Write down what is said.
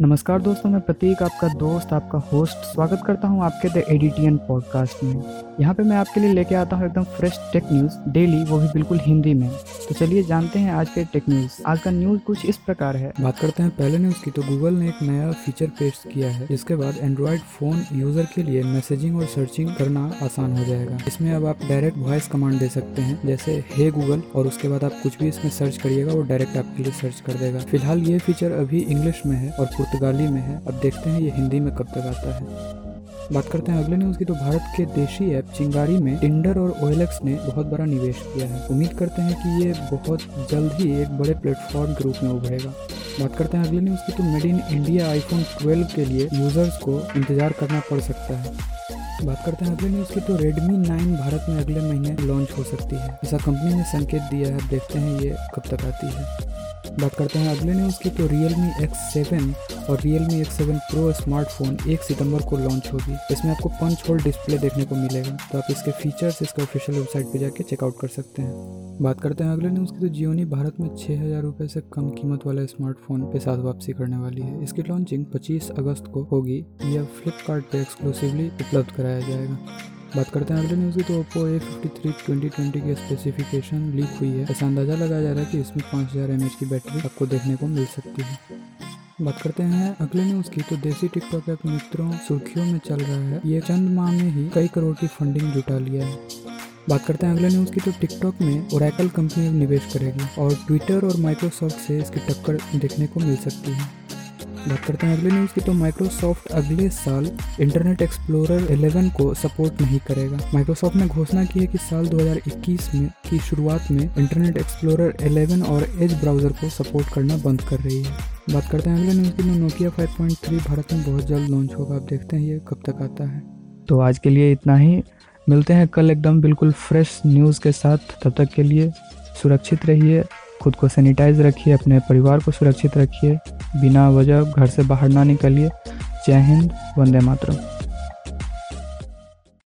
नमस्कार दोस्तों, मैं प्रतीक, आपका दोस्त, आपका होस्ट स्वागत करता हूँ आपके द एडिटियन पॉडकास्ट में। यहाँ पे मैं आपके लिए लेके आता हूँ एकदम फ्रेश टेक न्यूज़ डेली वो भी बिल्कुल हिंदी में। तो चलिए जानते हैं आज के टेक न्यूज़ आज का न्यूज़ कुछ इस प्रकार है। बात करते हैं पहले न्यूज़ की तो गूगल ने एक नया फीचर पेश किया है, जिसके बाद एंड्रॉयड फ़ोन यूज़र के लिए मैसेजिंग और सर्चिंग करना आसान हो जाएगा। इसमें अब आप डायरेक्ट वॉइस कमांड दे सकते हैं, जैसे, हे गूगल और उसके बाद आप कुछ भी इसमें सर्च करिएगा, वो डायरेक्ट आपके लिए सर्च कर देगा। फ़िलहाल ये फीचर अभी इंग्लिश में है और पुर्तगाली में है। अब देखते हैं ये हिंदी में कब तक आता है। बात करते हैं अगले न्यूज़ की तो भारत के देशी ऐप चिंगारी में टिंडर और ओएलएक्स ने बहुत बड़ा निवेश किया है। उम्मीद करते हैं कि ये बहुत जल्द ही एक बड़े प्लेटफॉर्म के रूप में उभरेगा। बात करते हैं अगले न्यूज़ की तो मेड इन इंडिया आईफोन 12 के लिए यूज़र्स को इंतज़ार करना पड़ सकता है। बात करते हैं अगले न्यूज़ की तो Redmi 9 भारत में अगले महीने लॉन्च हो सकती है। ऐसा कंपनी ने संकेत दिया है। देखते हैं ये कब तक आती है। बात करते हैं अगले न्यूज़ की तो Realme X7 और Realme X7 Pro स्मार्टफ़ोन 1 सितंबर को लॉन्च होगी। इसमें आपको पंच होल डिस्प्ले देखने को मिलेगा। तो आप इसके फीचर्स इसके ऑफिशियल वेबसाइट पे जाके चेकआउट कर सकते हैं। बात करते हैं अगले न्यूज़ की। तो जियोनी भारत में छः हज़ार रुपये से कम कीमत वाला स्मार्टफ़ोन के साथ वापसी करने वाली है। इसकी लॉन्चिंग 25 अगस्त को होगी। यह फ्लिपकार्ट पे एक्सक्लूसिवली उपलब्ध कराया जाएगा। बात करते हैं अगले न्यूज़ की। तो Oppo A fifty three twenty twenty की स्पेसिफिकेशन लीक हुई है। ऐसा अंदाज़ा लगाया जा रहा है कि इसमें पाँच हज़ार एम की बैटरी आपको देखने को मिल सकती है। बात करते हैं अगले न्यूज़ की। तो देसी टिकटॉक ऐप मित्रों, सुर्खियों में चल रहा है। ये चंद माह में ही कई करोड़ की फंडिंग जुटा लिया है। बात करते हैं अगले न्यूज़ की। तो टिकटॉक में ओरेकल कंपनी निवेश करेगी और ट्विटर और माइक्रोसॉफ्ट से इसकी टक्कर देखने को मिल सकती है। बात करते हैं अगले न्यूज़ की। तो माइक्रोसॉफ्ट अगले साल इंटरनेट एक्सप्लोरर 11 को सपोर्ट नहीं करेगा। माइक्रोसॉफ्ट ने घोषणा की है कि साल 2021 में की शुरुआत में इंटरनेट एक्सप्लोरर 11 और एज ब्राउज़र को सपोर्ट करना बंद कर रही है। बात करते हैं अगले न्यूज़ की में नोकिया 5.3 भारत में बहुत जल्द लॉन्च होगा। आप देखते हैं ये कब तक आता है। तो आज के लिए इतना ही। मिलते हैं कल एकदम बिल्कुल फ्रेश न्यूज़ के साथ। तब तक के लिए सुरक्षित रहिए, खुद को सैनिटाइज रखिए, अपने परिवार को सुरक्षित रखिए, बिना वजह घर से बाहर ना निकलिए। जय हिंद, वंदे मातरम।